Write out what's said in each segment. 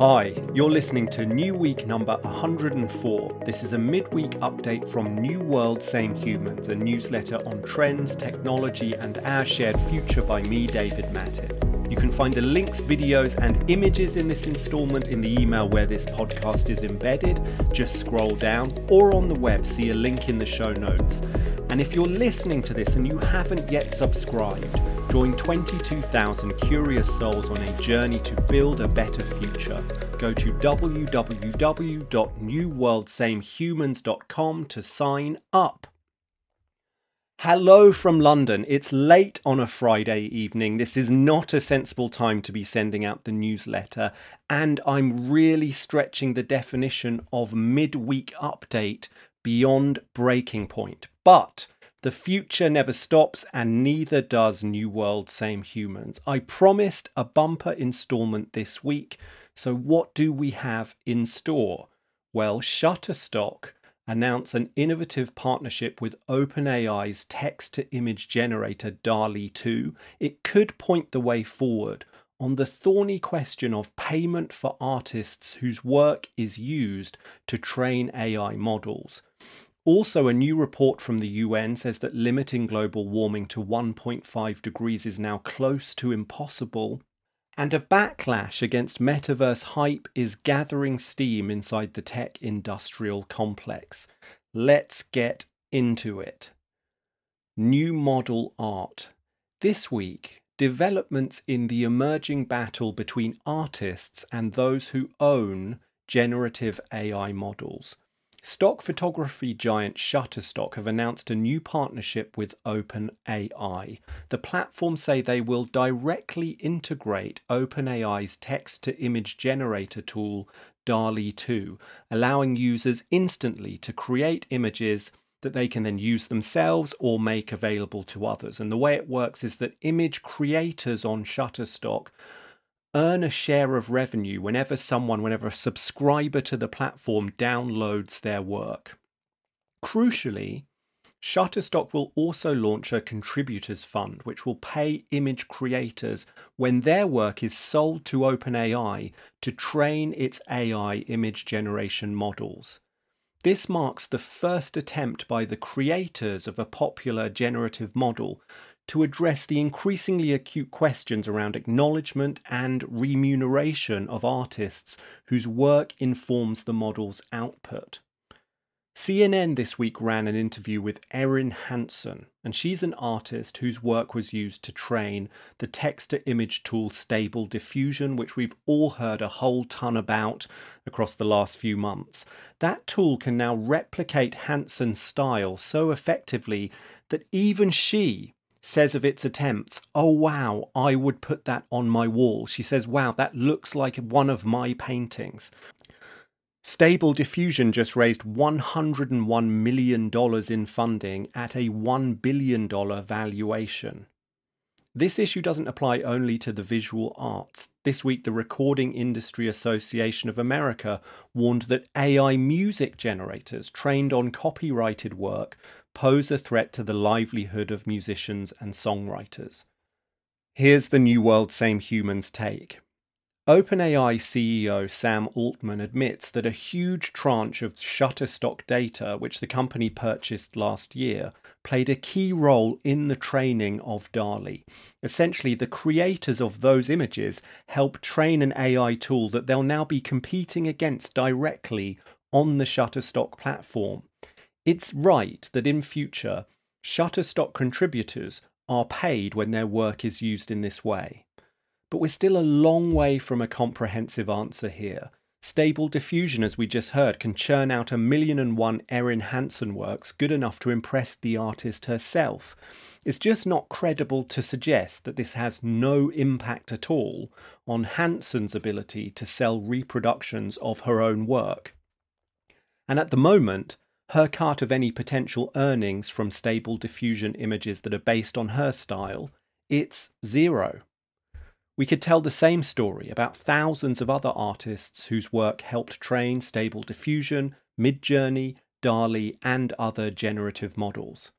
Hi, you're listening to New Week number 104. This is a midweek update from New World Same Humans, a newsletter on trends, technology, and our shared future by me, David Mattin. You can find the links, videos, and images in this installment in the email where this podcast is embedded. Just scroll down, or on the web, see a link in the show notes. And if you're listening to this and you haven't yet subscribed, join 22,000 curious souls on a journey to build a better future. Go to www.newworldsamehumans.com to sign up. Hello from London. It's late on a Friday evening. This is not a sensible time to be sending out the newsletter, and I'm really stretching the definition of midweek update beyond breaking point. But the future never stops, and neither does New World Same Humans. I promised a bumper installment this week, so what do we have in store? Well, Shutterstock announced an innovative partnership with OpenAI's text to image generator DALL-E 2. It could point the way forward on the thorny question of payment for artists whose work is used to train AI models. Also, a new report from the UN says that limiting global warming to 1.5 degrees is now close to impossible. And a backlash against metaverse hype is gathering steam inside the tech industrial complex. Let's get into it. New model art. This week, developments in the emerging battle between artists and those who own generative AI models. Stock photography giant Shutterstock have announced a new partnership with OpenAI. The platform say they will directly integrate OpenAI's text to image generator tool DALL-E 2, allowing users instantly to create images that they can then use themselves or make available to others. And the way it works is that image creators on Shutterstock earn a share of revenue whenever someone, whenever a subscriber to the platform downloads their work. Crucially, Shutterstock will also launch a contributors fund, which will pay image creators when their work is sold to OpenAI to train its AI image generation models. This marks the first attempt by the creators of a popular generative model to address the increasingly acute questions around acknowledgement and remuneration of artists whose work informs the model's output. CNN this week ran an interview with Erin Hanson, and she's an artist whose work was used to train the text to image tool Stable Diffusion, which we've all heard a whole ton about across the last few months. That tool can now replicate Hanson's style so effectively that even she says of its attempts, Oh wow, I would put that on my wall. She says, Wow, that looks like one of my paintings. Stable Diffusion just raised $101 million in funding at a $1 billion valuation. This issue doesn't apply only to the visual arts. This week, the Recording Industry Association of America warned that AI music generators trained on copyrighted work pose a threat to the livelihood of musicians and songwriters. Here's the New World Same Humans take. OpenAI CEO Sam Altman admits that a huge tranche of Shutterstock data, which the company purchased last year, played a key role in the training of DALL-E. Essentially, the creators of those images helped train an AI tool that they'll now be competing against directly on the Shutterstock platform. It's right that in future, Shutterstock contributors are paid when their work is used in this way. But we're still a long way from a comprehensive answer here. Stable diffusion, as we just heard, can churn out a million and one Erin Hanson works good enough to impress the artist herself. It's just not credible to suggest that this has no impact at all on Hanson's ability to sell reproductions of her own work. And at the moment, her cut of any potential earnings from stable diffusion images that are based on her style, it's zero. We could tell the same story about thousands of other artists whose work helped train stable diffusion, Midjourney, DALL-E, and other generative models.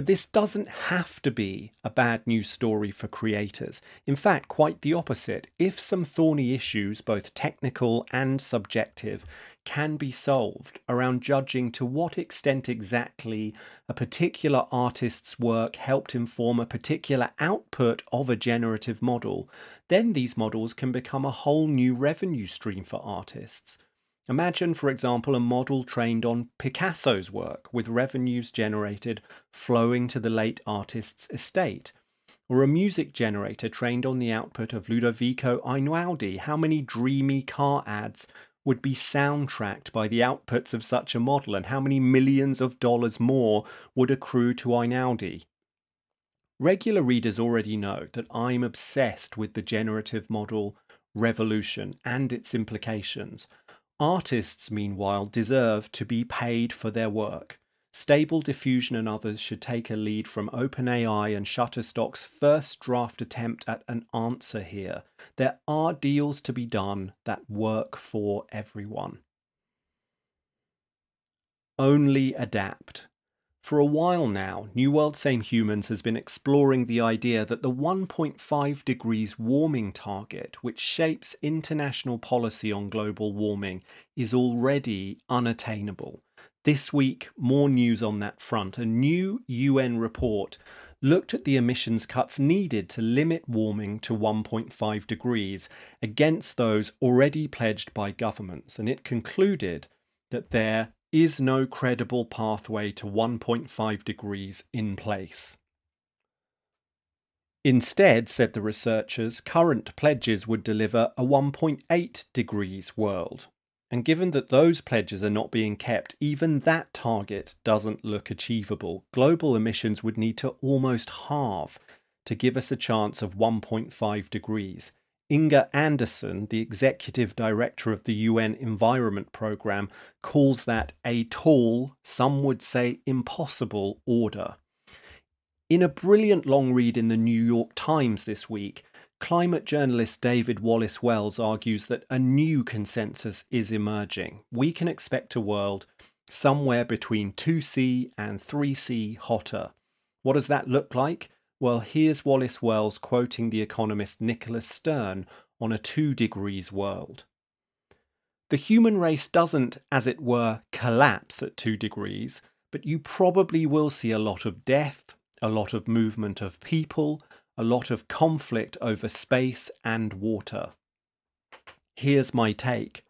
But this doesn't have to be a bad news story for creators. In fact, quite the opposite. If some thorny issues, both technical and subjective, can be solved around judging to what extent exactly a particular artist's work helped inform a particular output of a generative model, then these models can become a whole new revenue stream for artists. Imagine, for example, a model trained on Picasso's work with revenues generated flowing to the late artist's estate. Or a music generator trained on the output of Ludovico Einaudi. How many dreamy car ads would be soundtracked by the outputs of such a model, and how many millions of dollars more would accrue to Einaudi? Regular readers already know that I'm obsessed with the generative model revolution and its implications. Artists, meanwhile, deserve to be paid for their work. Stable Diffusion and others should take a lead from OpenAI and Shutterstock's first draft attempt at an answer here. There are deals to be done that work for everyone. Only adapt. For a while now, New World Same Humans has been exploring the idea that the 1.5 degrees warming target, which shapes international policy on global warming, is already unattainable. This week, more news on that front. A new UN report looked at the emissions cuts needed to limit warming to 1.5 degrees against those already pledged by governments, and it concluded that there is no credible pathway to 1.5 degrees in place. Instead, said the researchers, current pledges would deliver a 1.8 degrees world. And given that those pledges are not being kept, even that target doesn't look achievable. Global emissions would need to almost halve to give us a chance of 1.5 degrees. Inger Andersen, the executive director of the UN Environment Programme, calls that a tall, some would say impossible, order. In a brilliant long read in the New York Times this week, climate journalist David Wallace Wells argues that a new consensus is emerging. We can expect a world somewhere between 2C and 3C hotter. What does that look like? Well, here's Wallace Wells quoting the economist Nicholas Stern on a two degrees world. The human race doesn't, as it were, collapse at two degrees, but you probably will see a lot of death, a lot of movement of people, a lot of conflict over space and water. Here's my take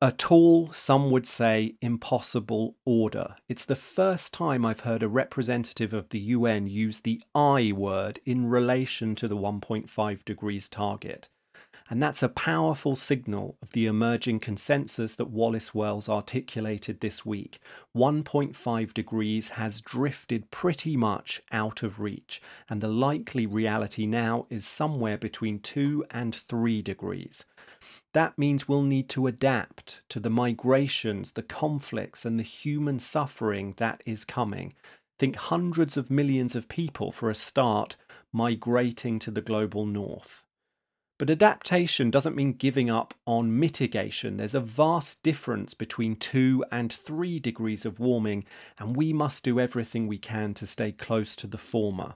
a tall, some would say impossible order. It's the first time I've heard a representative of the UN use the I word in relation to the 1.5 degrees target. And that's a powerful signal of the emerging consensus that Wallace Wells articulated this week. 1.5 degrees has drifted pretty much out of reach, and the likely reality now is somewhere between 2 and 3 degrees. That means we'll need to adapt to the migrations, the conflicts, and the human suffering that is coming. Think hundreds of millions of people, for a start, migrating to the global north. But adaptation doesn't mean giving up on mitigation. There's a vast difference between 2 and 3 degrees of warming, and we must do everything we can to stay close to the former.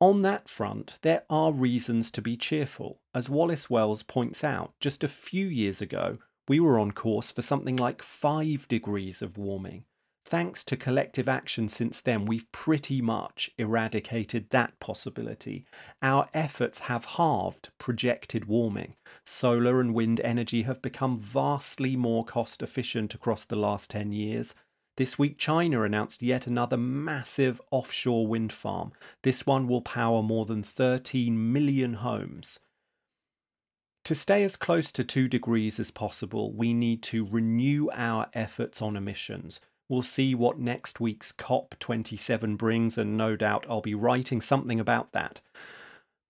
On that front, there are reasons to be cheerful. As Wallace Wells points out, just a few years ago, we were on course for something like 5 degrees of warming. Thanks to collective action since then, we've pretty much eradicated that possibility. Our efforts have halved projected warming. Solar and wind energy have become vastly more cost efficient across the last 10 years. This week, China announced yet another massive offshore wind farm. This one will power more than 13 million homes. To stay as close to 2 degrees as possible, we need to renew our efforts on emissions. We'll see what next week's COP27 brings, and no doubt I'll be writing something about that.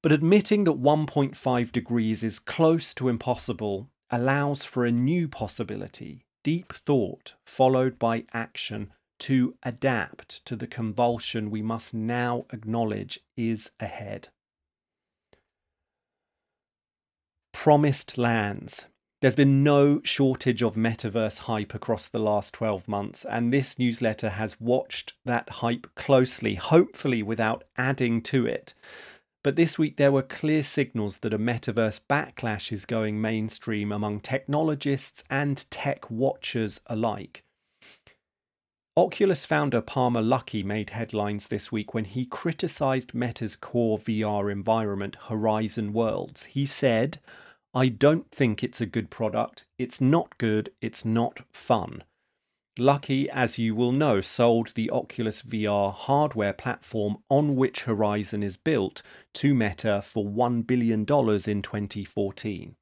But admitting that 1.5 degrees is close to impossible allows for a new possibility deep thought followed by action to adapt to the convulsion we must now acknowledge is ahead. Promised lands. There's been no shortage of metaverse hype across the last 12 months, and this newsletter has watched that hype closely, hopefully without adding to it. But this week there were clear signals that a metaverse backlash is going mainstream among technologists and tech watchers alike. Oculus founder Palmer Luckey made headlines this week when he criticized Meta's core VR environment, Horizon Worlds. He said, I don't think it's a good product. It's not good. It's not fun. Luckey, as you will know, sold the Oculus VR hardware platform on which Horizon is built to Meta for $1 billion in 2014.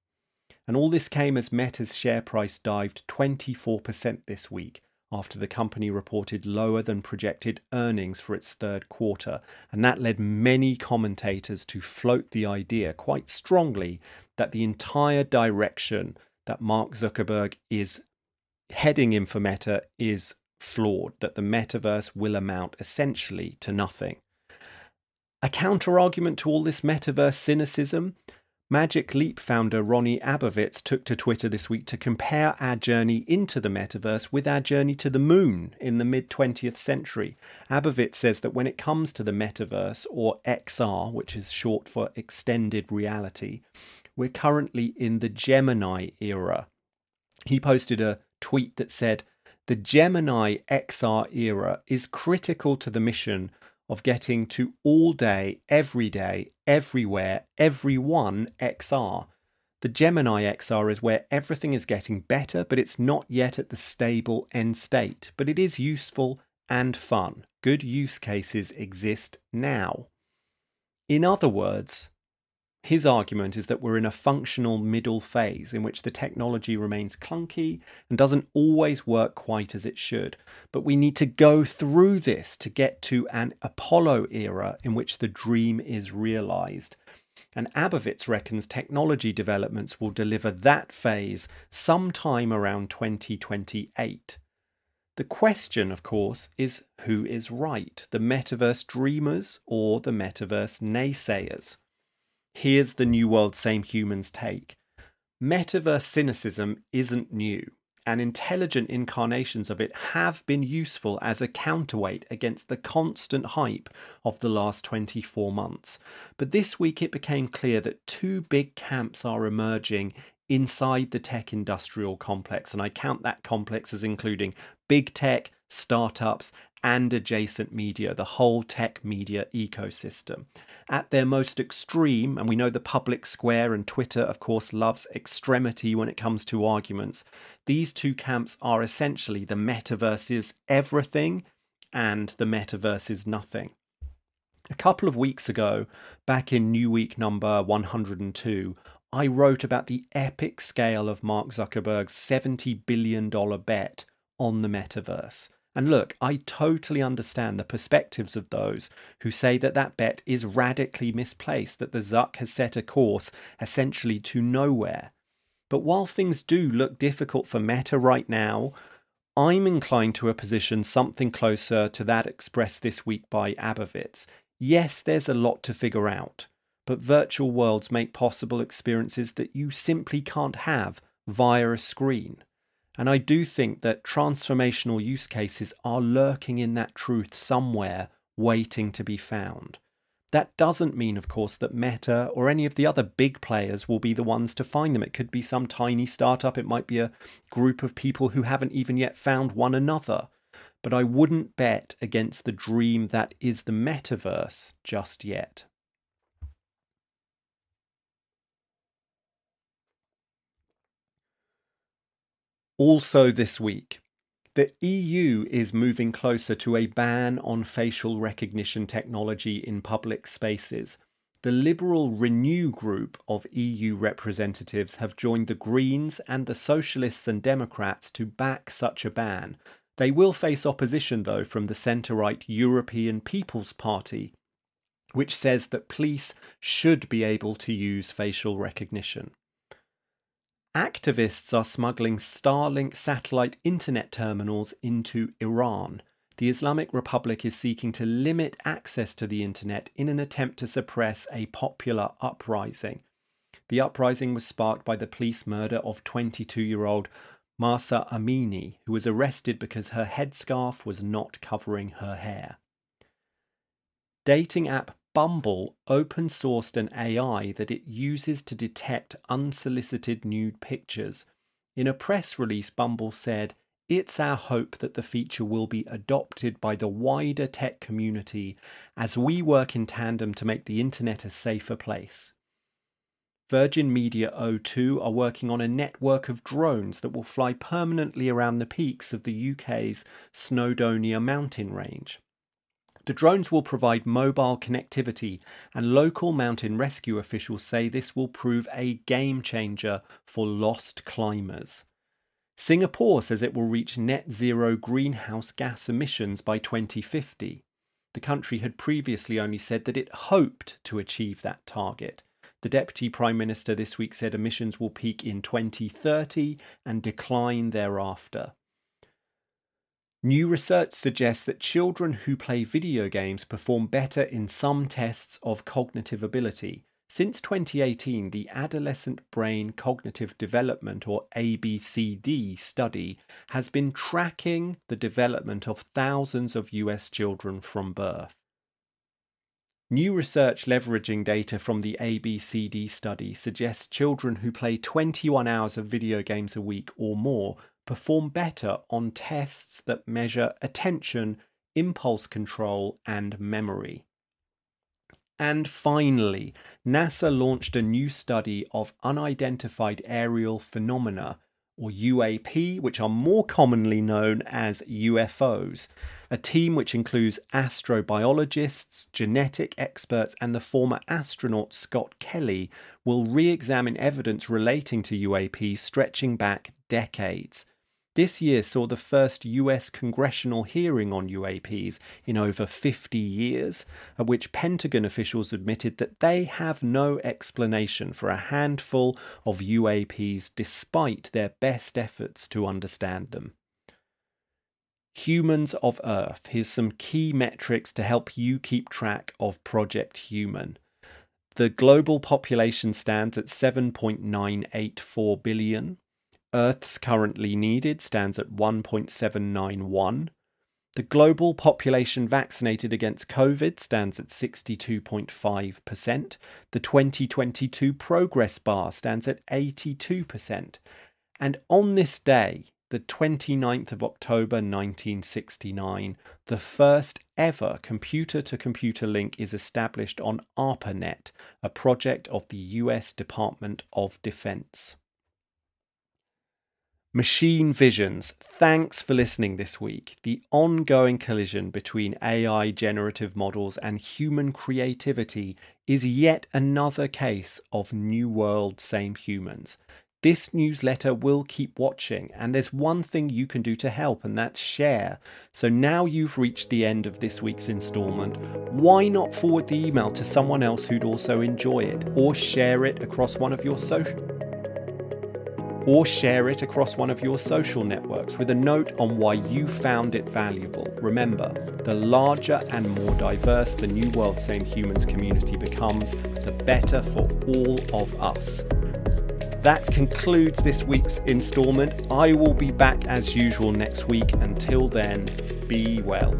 And all this came as Meta's share price dived 24% this week after the company reported lower than projected earnings for its third quarter. And that led many commentators to float the idea quite strongly that the entire direction that Mark Zuckerberg is heading in for Meta is flawed, that the metaverse will amount essentially to nothing. A counter argument to all this metaverse cynicism Magic Leap founder Rony Abovitz took to Twitter this week to compare our journey into the metaverse with our journey to the moon in the mid 20th century. Abovitz says that when it comes to the metaverse, or XR, which is short for extended reality, we're currently in the Gemini era. He posted a tweet that said, The Gemini XR era is critical to the mission of getting to all day, every day, everywhere, everyone XR. The Gemini XR is where everything is getting better, but it's not yet at the stable end state. But it is useful and fun. Good use cases exist now. In other words, his argument is that we're in a functional middle phase in which the technology remains clunky and doesn't always work quite as it should. But we need to go through this to get to an Apollo era in which the dream is realized. And Abovitz reckons technology developments will deliver that phase sometime around 2028. The question, of course, is who is right, the metaverse dreamers or the metaverse naysayers? Here's the New World Same Humans take. Metaverse cynicism isn't new, and intelligent incarnations of it have been useful as a counterweight against the constant hype of the last 24 months. But this week it became clear that two big camps are emerging inside the tech industrial complex, and I count that complex as including big tech, startups, and adjacent media, the whole tech media ecosystem. At their most extreme, and we know the public square and Twitter, of course, loves extremity when it comes to arguments, these two camps are essentially the metaverse is everything and the metaverse is nothing. A couple of weeks ago, back in New Week number 102, I wrote about the epic scale of Mark Zuckerberg's $70 billion bet on the metaverse. And look, I totally understand the perspectives of those who say that that bet is radically misplaced, that the Zuck has set a course essentially to nowhere. But while things do look difficult for Meta right now, I'm inclined to a position something closer to that expressed this week by Abovitz. Yes, there's a lot to figure out, but virtual worlds make possible experiences that you simply can't have via a screen. And I do think that transformational use cases are lurking in that truth somewhere, waiting to be found. That doesn't mean, of course, that Meta or any of the other big players will be the ones to find them. It could be some tiny startup, it might be a group of people who haven't even yet found one another. But I wouldn't bet against the dream that is the metaverse just yet. Also, this week, the EU is moving closer to a ban on facial recognition technology in public spaces. The Liberal Renew group of EU representatives have joined the Greens and the Socialists and Democrats to back such a ban. They will face opposition, though, from the centre right European People's Party, which says that police should be able to use facial recognition. Activists are smuggling Starlink satellite internet terminals into Iran. The Islamic Republic is seeking to limit access to the internet in an attempt to suppress a popular uprising. The uprising was sparked by the police murder of 22 year old Mahsa Amini, who was arrested because her headscarf was not covering her hair. Dating app Bumble open sourced an AI that it uses to detect unsolicited nude pictures. In a press release, Bumble said, It's our hope that the feature will be adopted by the wider tech community as we work in tandem to make the internet a safer place. Virgin Media O2 are working on a network of drones that will fly permanently around the peaks of the UK's Snowdonia mountain range. The drones will provide mobile connectivity, and local mountain rescue officials say this will prove a game changer for lost climbers. Singapore says it will reach net zero greenhouse gas emissions by 2050. The country had previously only said that it hoped to achieve that target. The Deputy Prime Minister this week said emissions will peak in 2030 and decline thereafter. New research suggests that children who play video games perform better in some tests of cognitive ability. Since 2018, the Adolescent Brain Cognitive Development, or ABCD, study has been tracking the development of thousands of US children from birth. New research leveraging data from the ABCD study suggests children who play 21 hours of video games a week or more perform better on tests that measure attention, impulse control, and memory. And finally, NASA launched a new study of unidentified aerial phenomena or UAP, which are more commonly known as UFOs, a team which includes astrobiologists, genetic experts, and the former astronaut Scott Kelly, will re examine evidence relating to UAPs stretching back decades. This year saw the first US congressional hearing on UAPs in over 50 years, at which Pentagon officials admitted that they have no explanation for a handful of UAPs despite their best efforts to understand them. Humans of Earth. Here's some key metrics to help you keep track of Project Human. The global population stands at 7.984 billion. Earth's currently needed stands at 1.791. The global population vaccinated against COVID stands at 62.5%. The 2022 progress bar stands at 82%. And on this day, the 29th of October 1969, the first ever computer to computer link is established on ARPANET, a project of the US Department of Defense. Machine Visions, thanks for listening this week. The ongoing collision between AI generative models and human creativity is yet another case of New World Same Humans. This newsletter will keep watching, and there's one thing you can do to help, and that's share. So now you've reached the end of this week's installment, why not forward the email to someone else who'd also enjoy it, or share it across one of your social or share it across one of your social networks with a note on why you found it valuable. Remember, the larger and more diverse the New World Same Humans community becomes, the better for all of us. That concludes this week's installment. I will be back as usual next week. Until then, be well.